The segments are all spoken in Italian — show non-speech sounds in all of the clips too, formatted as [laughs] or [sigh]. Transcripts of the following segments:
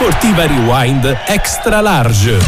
Sportiva Rewind Extra Large.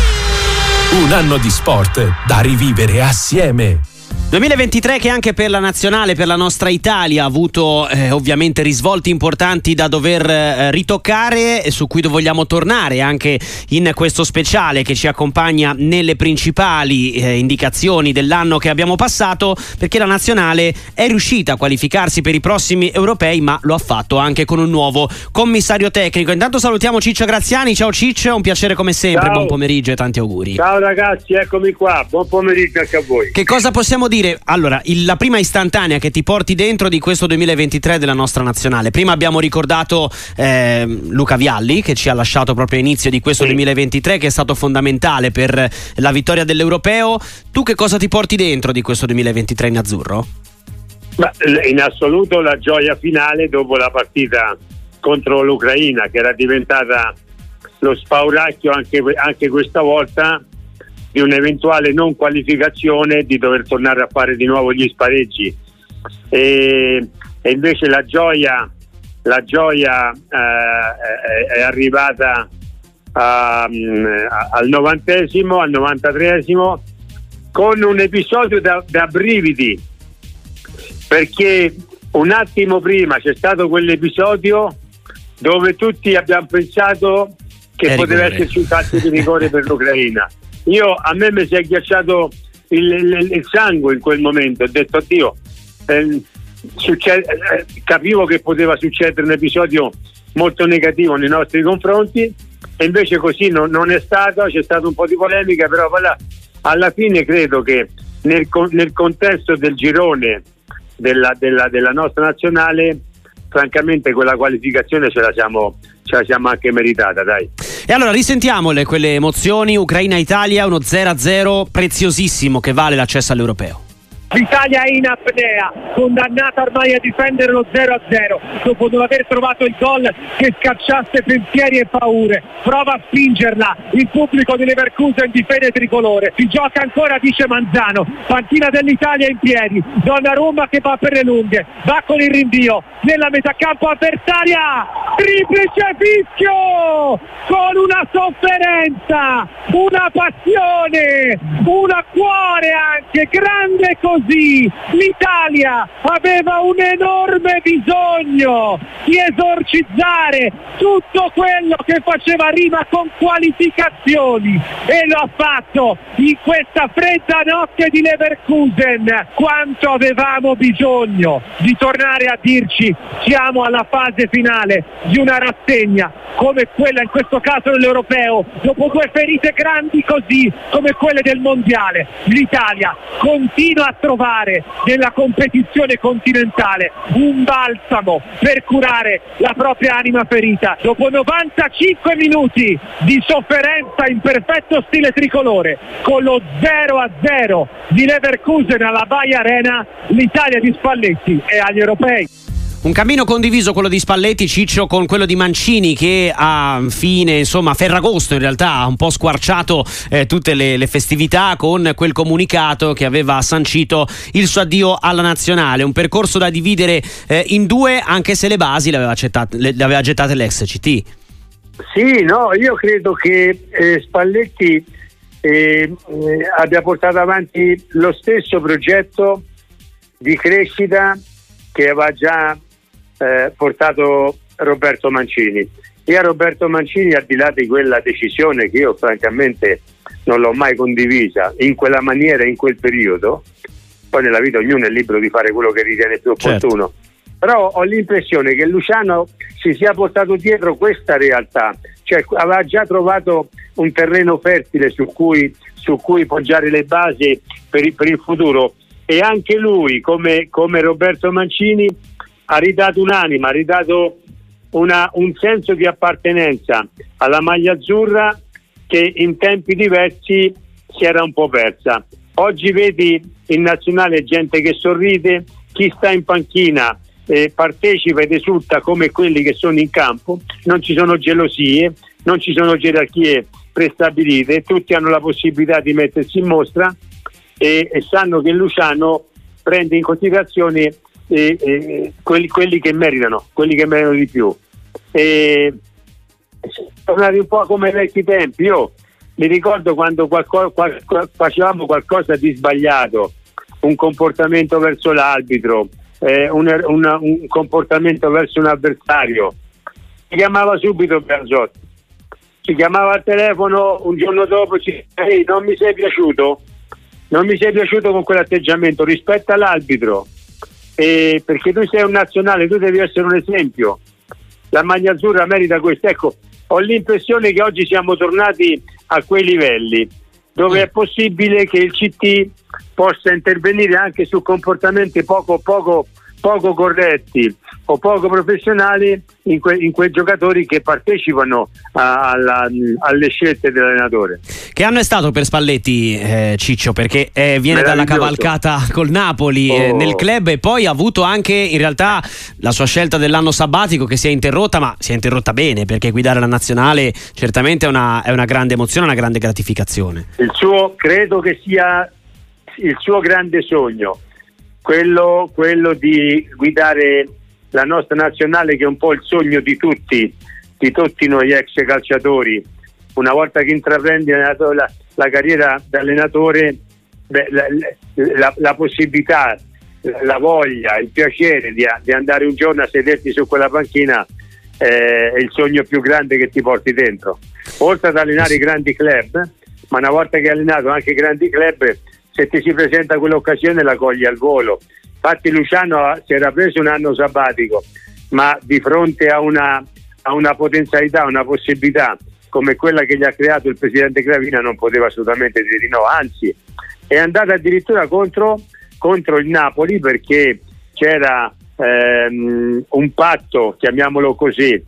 Un anno di sport da rivivere assieme. 2023 che anche per la nazionale, per la nostra Italia ha avuto eh, ovviamente risvolti importanti da dover eh, ritoccare e su cui vogliamo tornare anche in questo speciale che ci accompagna nelle principali eh, indicazioni dell'anno che abbiamo passato perché la nazionale è riuscita a qualificarsi per i prossimi europei ma lo ha fatto anche con un nuovo commissario tecnico. Intanto salutiamo Ciccio Graziani, ciao Ciccio, un piacere come sempre, ciao. buon pomeriggio e tanti auguri. Ciao ragazzi, eccomi qua, buon pomeriggio anche a voi. Che cosa possiamo dire? Allora, il, la prima istantanea che ti porti dentro di questo 2023 della nostra nazionale. Prima abbiamo ricordato eh, Luca Vialli che ci ha lasciato proprio a inizio di questo sì. 2023 che è stato fondamentale per la vittoria dell'Europeo. Tu che cosa ti porti dentro di questo 2023 in azzurro? in assoluto la gioia finale dopo la partita contro l'Ucraina che era diventata lo spauracchio anche, anche questa volta di un'eventuale non qualificazione di dover tornare a fare di nuovo gli spareggi. E, e invece la gioia, la gioia eh, è, arrivata a, a, al novantesimo, al novantatreesimo con un episodio da, da brividi. Perché un attimo prima c'è stato quell'episodio dove tutti abbiamo pensato che poteva esserci un calcio di rigore per l'Ucraina [laughs] io, a me mi si è ghiacciato il, il, il sangue in quel momento, ho detto addio. Eh, succede, eh, capivo che poteva succedere un episodio molto negativo nei nostri confronti e invece così non, non è stato, c'è stata un po' di polemica, però voilà, alla fine credo che nel, nel contesto del girone della, della, della nostra nazionale francamente quella qualificazione ce la siamo, ce la siamo anche meritata, dai. E allora risentiamole quelle emozioni, Ucraina-Italia, uno 0-0 preziosissimo che vale l'accesso all'europeo. L'Italia è in apnea, condannata ormai a difendere lo 0-0 dopo non aver trovato il gol che scacciasse pensieri e paure. Prova a spingerla il pubblico di Leverkusen di fede tricolore. Si gioca ancora, dice Manzano. Pantina dell'Italia in piedi. Donnarumma che va per le lunghe. Va con il rinvio nella metà campo avversaria. Triplice fischio con una sofferenza, una passione, un cuore anche grande così così l'Italia aveva un enorme bisogno di esorcizzare tutto quello che faceva rima con qualificazioni e lo ha fatto in questa fredda notte di Leverkusen. Quanto avevamo bisogno di tornare a dirci siamo alla fase finale di una rassegna come quella in questo caso dell'europeo dopo due ferite grandi così come quelle del mondiale l'Italia continua a trovare nella competizione continentale un balsamo per curare la propria anima ferita. Dopo 95 minuti di sofferenza in perfetto stile tricolore, con lo 0-0 di Leverkusen alla Baia Arena, l'Italia di Spalletti è agli europei. Un cammino condiviso quello di Spalletti, Ciccio, con quello di Mancini che a fine, insomma, Ferragosto in realtà ha un po' squarciato eh, tutte le, le, festività con quel comunicato che aveva sancito il suo addio alla nazionale. Un percorso da dividere eh, in due, anche se le basi le aveva, accettate, le, le aveva gettate l'ex CT. Sì, no, io credo che eh, Spalletti eh, eh, abbia portato avanti lo stesso progetto di crescita che aveva già eh, portato Roberto Mancini. E a Roberto Mancini, al di là di quella decisione che io francamente non l'ho mai condivisa in quella maniera, in quel periodo, poi nella vita ognuno è libero di fare quello che ritiene più certo. opportuno. Certo. Però ho l'impressione che Luciano si sia portato dietro questa realtà, cioè aveva già trovato un terreno fertile su cui, su cui poggiare le basi per il, per il futuro e anche lui, come, come Roberto Mancini, ha ridato un'anima, ha ridato una, un senso di appartenenza alla maglia azzurra che in tempi diversi si era un po' persa. Oggi vedi in nazionale gente che sorride, chi sta in panchina eh, partecipa ed esulta come quelli che sono in campo, non ci sono gelosie, non ci sono gerarchie prestabilite, tutti hanno la possibilità di mettersi in mostra e, e sanno che Luciano prende in considerazione eh, eh, quelli, quelli, che meritano, quelli che meritano di più. E tornati un po' come ai vecchi tempi. Io mi ricordo quando qualco, qual, facevamo qualcosa di sbagliato, un comportamento verso l'arbitro, eh, un, un, un, comportamento verso un avversario. Si chiamava subito Berzotti, ci chiamava al telefono un giorno dopo, ci diceva non mi sei piaciuto, non mi sei piaciuto con quell'atteggiamento, rispetta l'arbitro, eh, perché tu sei un nazionale, tu devi essere un esempio. La maglia azzurra merita questo. Ecco, ho l'impressione che oggi siamo tornati a quei livelli dove è possibile che il CT possa intervenire anche su comportamenti poco, poco, poco corretti o poco professionali in, que- in quei giocatori che partecipano a- alla- alle scelte dell'allenatore. Che anno è stato per Spalletti, eh, Ciccio? Perché eh, viene dalla cavalcata col Napoli eh, oh. eh, nel club e poi ha avuto anche in realtà la sua scelta dell'anno sabbatico che si è interrotta, ma si è interrotta bene perché guidare la nazionale certamente è una, è una grande emozione, una grande gratificazione. Il suo, credo che sia il suo grande sogno, quello, quello di guidare la nostra nazionale che è un po' il sogno di tutti, di tutti noi ex calciatori. Una volta che intraprendi la, la, la carriera da allenatore, beh, la, la, possibilità, la voglia, il piacere di, di, andare un giorno a sederti su quella panchina eh, è il sogno più grande che ti porti dentro. Oltre ad allenare i grandi club, ma una volta che hai allenato anche i grandi club, se ti si presenta quell'occasione la cogli al volo. Infatti Luciano si era preso un anno sabbatico, ma di fronte a una, a una potenzialità, una possibilità come quella che gli ha creato il presidente Gravina non poteva assolutamente dire di no, anzi è andato addirittura contro, contro il Napoli perché c'era ehm, un patto, chiamiamolo così,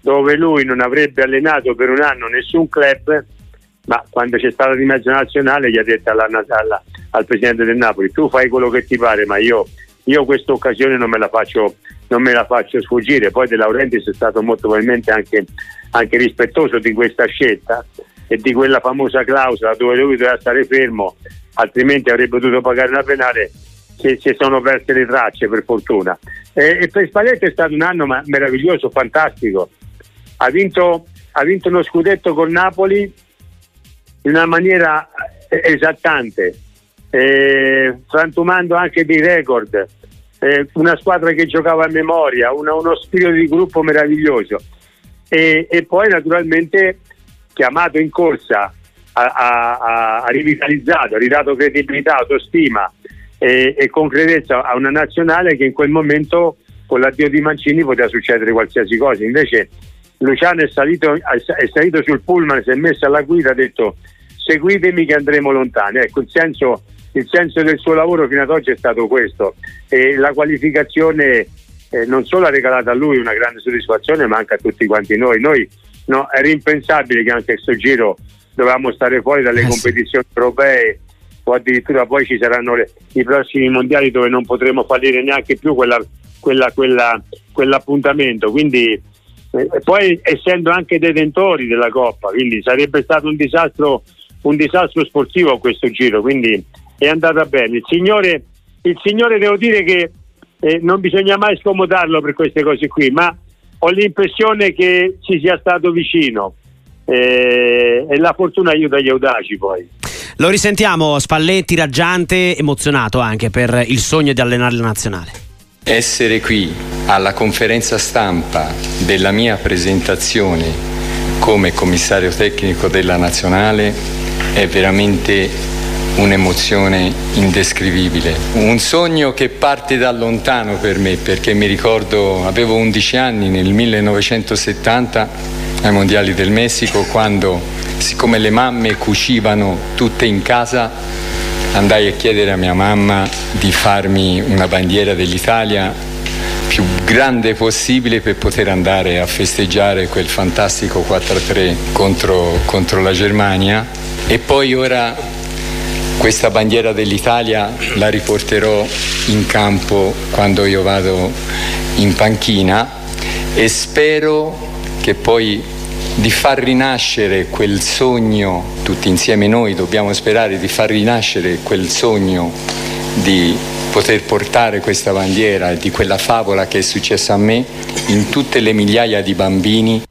dove lui non avrebbe allenato per un anno nessun club, ma quando c'è stata di mezzo nazionale gli ha detto alla, alla, al presidente del Napoli, tu fai quello che ti pare, ma io, io questa occasione non me, la faccio, non me la faccio sfuggire. Poi De Laurentiis è stato molto probabilmente anche, anche rispettoso di questa scelta e di quella famosa clausola dove lui doveva stare fermo, altrimenti avrebbe dovuto pagare una penale se, se sono perse le tracce per fortuna. E, e per Spalletti è stato un anno meraviglioso, fantastico. Ha vinto, ha vinto uno scudetto con Napoli in una maniera esaltante. Eh, frantumando anche dei record, eh, una squadra che giocava a memoria, una, uno spirito di gruppo meraviglioso. E, e, poi naturalmente chiamato in corsa, ha rivitalizzato, ha ridato credibilità, autostima e, e concretezza a una nazionale che in quel momento con l'addio di Mancini poteva succedere qualsiasi cosa, invece Luciano è salito, è salito sul pullman, si è messo alla guida, ha detto seguitemi che andremo lontani. Ecco, il senso il senso del suo lavoro fino ad oggi è stato questo e la qualificazione eh, non solo ha regalato a lui una grande soddisfazione ma anche a tutti quanti noi. Noi no, era impensabile che anche questo giro dovevamo stare fuori dalle eh competizioni sì. europee o addirittura poi ci saranno le, i prossimi mondiali dove non potremo fallire neanche più quella, quella, quella, quell'appuntamento. Quindi eh, poi essendo anche detentori della Coppa, quindi sarebbe stato un disastro, un disastro sportivo questo giro. Quindi è andata bene. Il Signore, il signore devo dire che eh, non bisogna mai scomodarlo per queste cose qui, ma ho l'impressione che ci sia stato vicino eh, e la fortuna aiuta gli audaci poi. Lo risentiamo Spalletti raggiante, emozionato anche per il sogno di allenare la nazionale. Essere qui alla conferenza stampa della mia presentazione come commissario tecnico della nazionale è veramente un'emozione indescrivibile. Un sogno che parte da lontano per me, perché mi ricordo, avevo 11 anni nel 1970 ai Mondiali del Messico, quando siccome le mamme cucivano tutte in casa, andai a chiedere a mia mamma di farmi una bandiera dell'Italia più grande possibile per poter andare a festeggiare quel fantastico 4-3 contro, contro la Germania. E poi ora questa bandiera dell'Italia la riporterò in campo quando io vado in panchina e spero che poi di far rinascere quel sogno, tutti insieme noi dobbiamo sperare di far rinascere quel sogno di poter portare questa bandiera e di quella favola che è successa a me in tutte le migliaia di bambini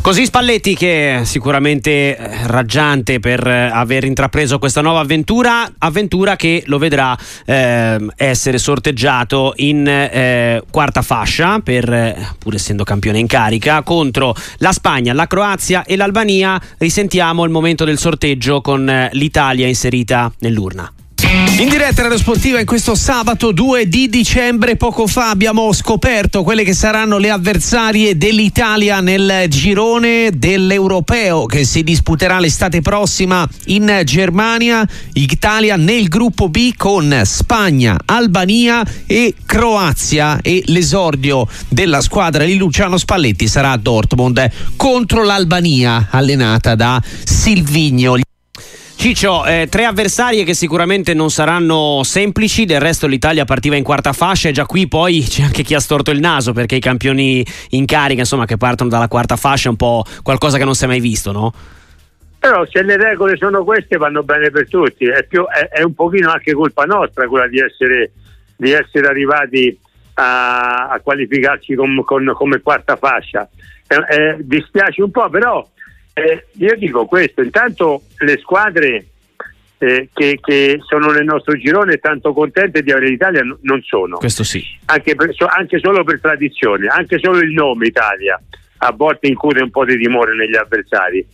Così Spalletti che è sicuramente eh, raggiante per eh, aver intrapreso questa nuova avventura, avventura che lo vedrà eh, essere sorteggiato in eh, quarta fascia, per, eh, pur essendo campione in carica, contro la Spagna, la Croazia e l'Albania. Risentiamo il momento del sorteggio con l'Italia inserita nell'urna. In diretta Radio Sportiva in questo sabato 2 di dicembre, poco fa abbiamo scoperto quelle che saranno le avversarie dell'Italia nel girone dell'Europeo che si disputerà l'estate prossima in Germania. Italia nel gruppo B con Spagna, Albania e Croazia e l'esordio della squadra di Luciano Spalletti sarà a Dortmund contro l'Albania allenata da Silvigno. Ciccio, eh, tre avversarie che sicuramente non saranno semplici, del resto l'Italia partiva in quarta fascia e già qui poi [laughs] c'è anche chi ha storto il naso perché i campioni in carica, insomma, che partono dalla quarta fascia è un po' qualcosa che non si è mai visto, no? Però se le regole sono queste vanno bene per tutti, è, più, è, è un pochino anche colpa nostra quella di essere, di essere arrivati a, a qualificarci con, con, come quarta fascia. Eh, dispiace un po', però eh, io dico questo, intanto le squadre eh, che, che, sono nel nostro girone tanto contente di avere l'Italia n- non sono. Questo sì. Anche, per, so, anche, solo per tradizione, anche solo il nome Italia a volte incute un po' di timore negli avversari.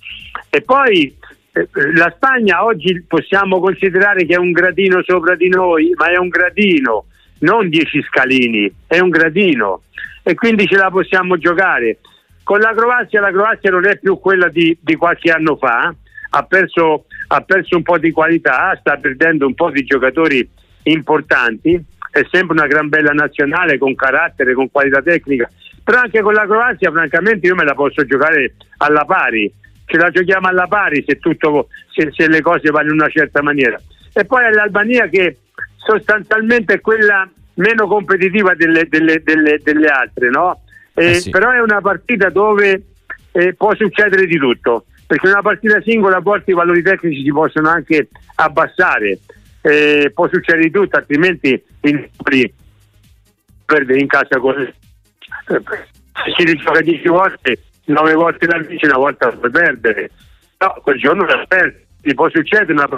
E poi eh, la Spagna oggi possiamo considerare che è un gradino sopra di noi, ma è un gradino, non dieci scalini, è un gradino e quindi ce la possiamo giocare. Con la Croazia, la Croazia non è più quella di, di qualche anno fa, ha perso, ha perso un po' di qualità, sta perdendo un po' di giocatori importanti, è sempre una gran bella nazionale con carattere, con qualità tecnica, però anche con la Croazia francamente io me la posso giocare alla pari, ce la giochiamo alla pari se, tutto, se, se le cose vanno in una certa maniera. E poi l'Albania che sostanzialmente è quella meno competitiva delle, delle, delle, delle altre, no? Eh, eh sì. Però è una partita dove eh, può succedere di tutto, perché in una partita singola a volte i valori tecnici si possono anche abbassare, eh, può succedere di tutto, altrimenti in, perde in casa con... Se si rigioca 10 volte, 9 volte la vince, una volta puoi perdere. No, quel giorno la perdi, può succedere una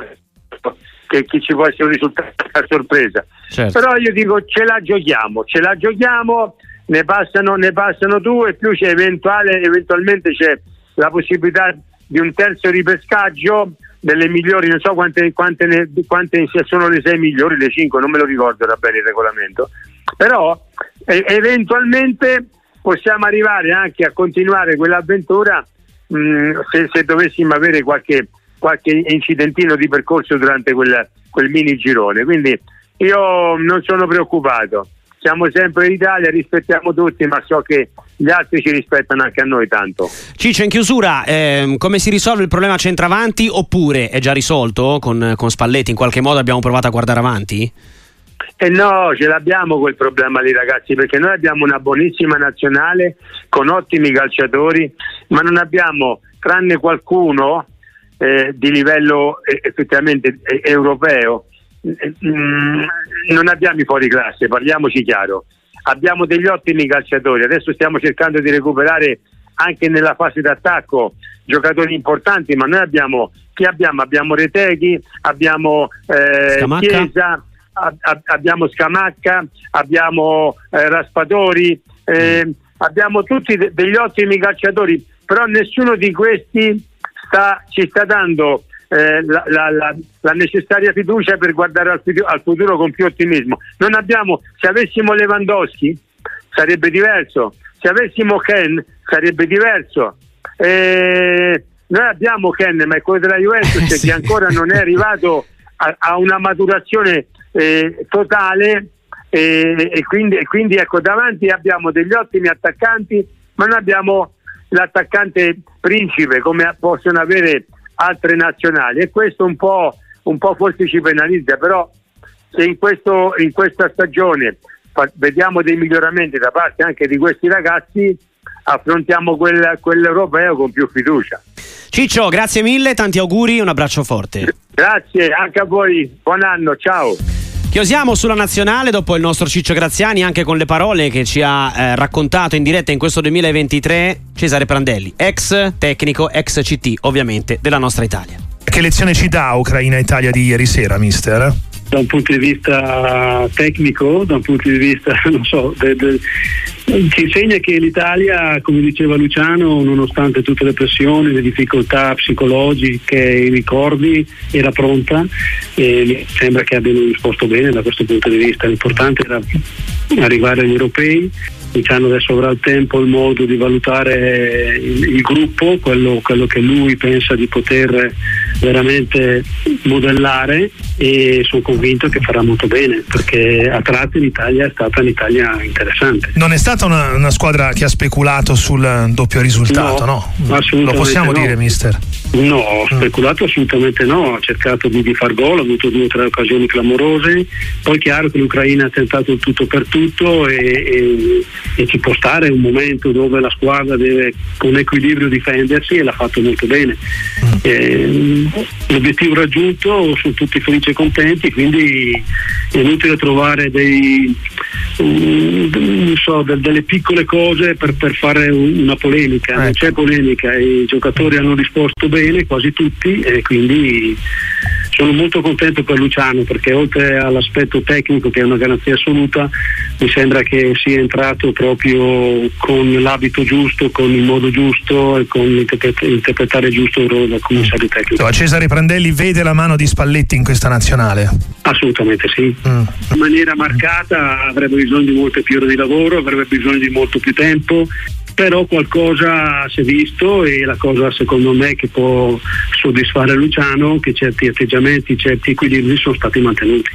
che, che ci può essere un risultato a sorpresa. Certo. Però io dico ce la giochiamo, ce la giochiamo ne passano, ne passano due, più c'è eventualmente c'è la possibilità di un terzo ripescaggio delle migliori, non so quante, quante, ne, quante sono le sei migliori, le cinque, non me lo ricordo era bene il regolamento, però eh, eventualmente possiamo arrivare anche a continuare quell'avventura mh, se, se, dovessimo avere qualche, qualche, incidentino di percorso durante quel, quel mini girone. Quindi io non sono preoccupato siamo sempre in Italia, rispettiamo tutti, ma so che gli altri ci rispettano anche a noi tanto. Ciccio, in chiusura, ehm, come si risolve il problema centravanti oppure è già risolto con, con Spalletti? In qualche modo abbiamo provato a guardare avanti? Eh no, ce l'abbiamo quel problema lì ragazzi, perché noi abbiamo una buonissima nazionale con ottimi calciatori, ma non abbiamo, tranne qualcuno eh, di livello eh, effettivamente eh, europeo, non abbiamo i fuori classe, parliamoci chiaro. Abbiamo degli ottimi calciatori, adesso stiamo cercando di recuperare anche nella fase d'attacco giocatori importanti, ma noi abbiamo chi abbiamo? Abbiamo Reteghi, abbiamo eh, Chiesa, ab- abbiamo Scamacca, abbiamo eh, Raspadori, eh, mm. abbiamo tutti de- degli ottimi calciatori, però nessuno di questi sta, ci sta dando eh, la, la, la, necessaria fiducia per guardare al, al, futuro con più ottimismo. Non abbiamo, se avessimo Lewandowski sarebbe diverso, se avessimo Ken sarebbe diverso. Eh, noi abbiamo Ken, ma è quello della Juventus [laughs] sì. che ancora non è arrivato a, a una maturazione eh, totale e, e, quindi, e quindi ecco davanti abbiamo degli ottimi attaccanti, ma non abbiamo l'attaccante principe come possono avere altre nazionali e questo un po', un po forse ci penalizza, però se in, questo, in questa stagione vediamo dei miglioramenti da parte anche di questi ragazzi, affrontiamo quel, quell'europeo con più fiducia. Ciccio, grazie mille, tanti auguri, un abbraccio forte. Grazie anche a voi, buon anno, ciao. Chiosiamo sulla nazionale dopo il nostro Ciccio Graziani anche con le parole che ci ha eh, raccontato in diretta in questo 2023 Cesare Prandelli, ex tecnico, ex CT ovviamente della nostra Italia. Che lezione ci dà Ucraina-Italia di ieri sera, mister? Da un punto di vista tecnico, da un punto di vista, [laughs] non so, de, de, ci insegna che l'Italia, come diceva Luciano, nonostante tutte le pressioni, le difficoltà psicologiche, i ricordi, era pronta e mi sembra che abbiano risposto bene da questo punto di vista. L'importante era arrivare agli europei Luciano adesso avrà il tempo, il modo di valutare il, il gruppo, quello, quello, che lui pensa di poter veramente modellare e sono convinto che farà molto bene perché a tratti l'Italia è stata un'Italia interessante. Non è stata una, una squadra che ha speculato sul doppio risultato, no? no? Lo possiamo no. dire, mister? No, ho speculato assolutamente no, ha cercato di, di far gol, ha avuto due o tre occasioni clamorose, poi è chiaro che l'Ucraina ha tentato il tutto per tutto e, e, e, ci può stare un momento dove la squadra deve con equilibrio difendersi e l'ha fatto molto bene. Mm. Eh, l'obiettivo raggiunto, sono tutti felici e contenti, quindi è inutile trovare dei, um, so, delle piccole cose per, per fare una polemica, ecco. non c'è polemica, i giocatori hanno risposto bene, quasi tutti, e quindi sono molto contento per Luciano perché oltre all'aspetto tecnico che è una garanzia assoluta mi sembra che sia entrato proprio con l'abito giusto, con il modo giusto e con l'interpretare giusto il ruolo del commissario tecnico. Cesare Prandelli vede la mano di Spalletti in questa nazionale? Assolutamente sì. Mm. In maniera marcata avrebbe bisogno di molte più ore di lavoro, avrebbe bisogno di molto più tempo però qualcosa si è visto e la cosa secondo me che può soddisfare Luciano che certi atteggiamenti, certi equilibri sono stati mantenuti.